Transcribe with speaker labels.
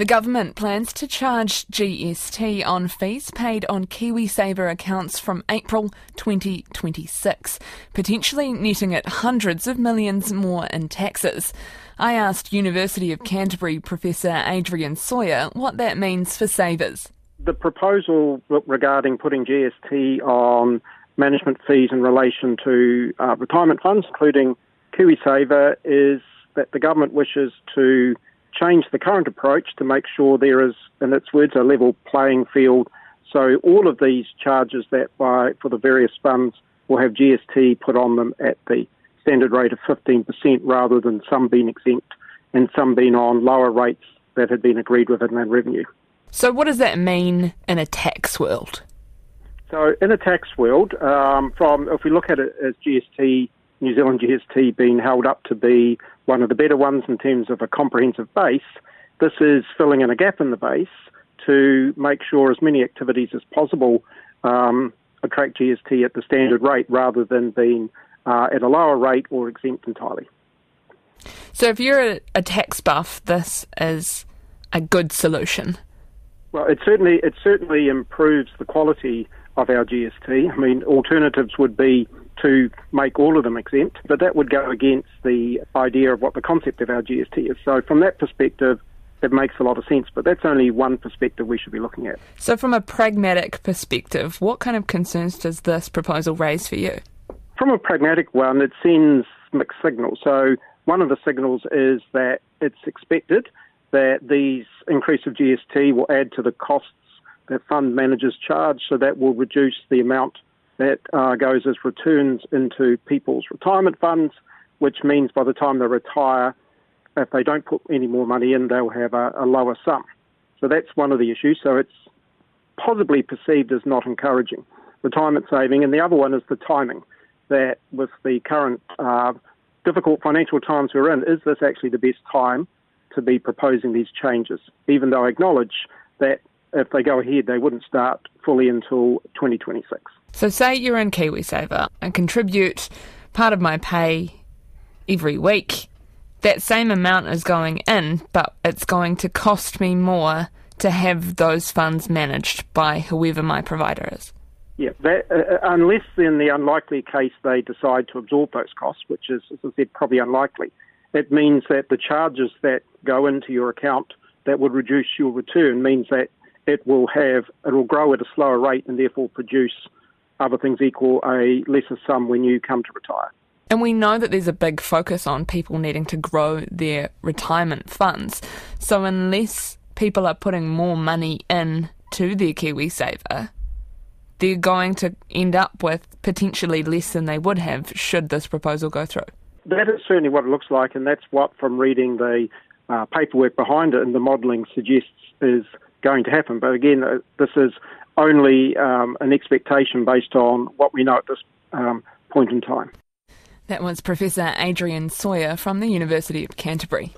Speaker 1: The government plans to charge GST on fees paid on KiwiSaver accounts from April 2026, potentially netting it hundreds of millions more in taxes. I asked University of Canterbury Professor Adrian Sawyer what that means for savers.
Speaker 2: The proposal regarding putting GST on management fees in relation to uh, retirement funds, including KiwiSaver, is that the government wishes to change the current approach to make sure there is, in its words, a level playing field. So all of these charges that by for the various funds will have GST put on them at the standard rate of 15% rather than some being exempt and some being on lower rates that had been agreed with Inland Revenue.
Speaker 1: So what does that mean in a tax world?
Speaker 2: So in a tax world, um, from if we look at it as GST New Zealand GST being held up to be one of the better ones in terms of a comprehensive base. This is filling in a gap in the base to make sure as many activities as possible um, attract GST at the standard rate rather than being uh, at a lower rate or exempt entirely.
Speaker 1: So, if you're a, a tax buff, this is a good solution.
Speaker 2: Well, it certainly it certainly improves the quality of our GST. I mean, alternatives would be to make all of them exempt, but that would go against the idea of what the concept of our GST is. So, from that perspective, it makes a lot of sense, but that's only one perspective we should be looking at.
Speaker 1: So, from a pragmatic perspective, what kind of concerns does this proposal raise for you?
Speaker 2: From a pragmatic one, it sends mixed signals. So, one of the signals is that it's expected that these increase of GST will add to the costs that fund managers charge, so that will reduce the amount that uh, goes as returns into people's retirement funds, which means by the time they retire, if they don't put any more money in, they'll have a, a lower sum. So that's one of the issues. So it's possibly perceived as not encouraging retirement saving. And the other one is the timing, that with the current uh, difficult financial times we're in, is this actually the best time to be proposing these changes? Even though I acknowledge that if they go ahead, they wouldn't start fully until 2026.
Speaker 1: So, say you're in KiwiSaver and contribute part of my pay every week. That same amount is going in, but it's going to cost me more to have those funds managed by whoever my provider is.
Speaker 2: Yeah, that, uh, uh unless in the unlikely case they decide to absorb those costs, which is, as I said, probably unlikely, it means that the charges that go into your account that would reduce your return means that it will have it will grow at a slower rate and therefore produce other things equal a lesser sum when you come to retire.
Speaker 1: And we know that there's a big focus on people needing to grow their retirement funds. So unless people are putting more money in to their KiwiSaver, they're going to end up with potentially less than they would have should this proposal go through.
Speaker 2: That is certainly what it looks like, and that's what, from reading the uh, paperwork behind it and the modelling, suggests is going to happen. But again, uh, this is only um, an expectation based on what we know at this um, point in time.
Speaker 1: That was Professor Adrian Sawyer from the University of Canterbury.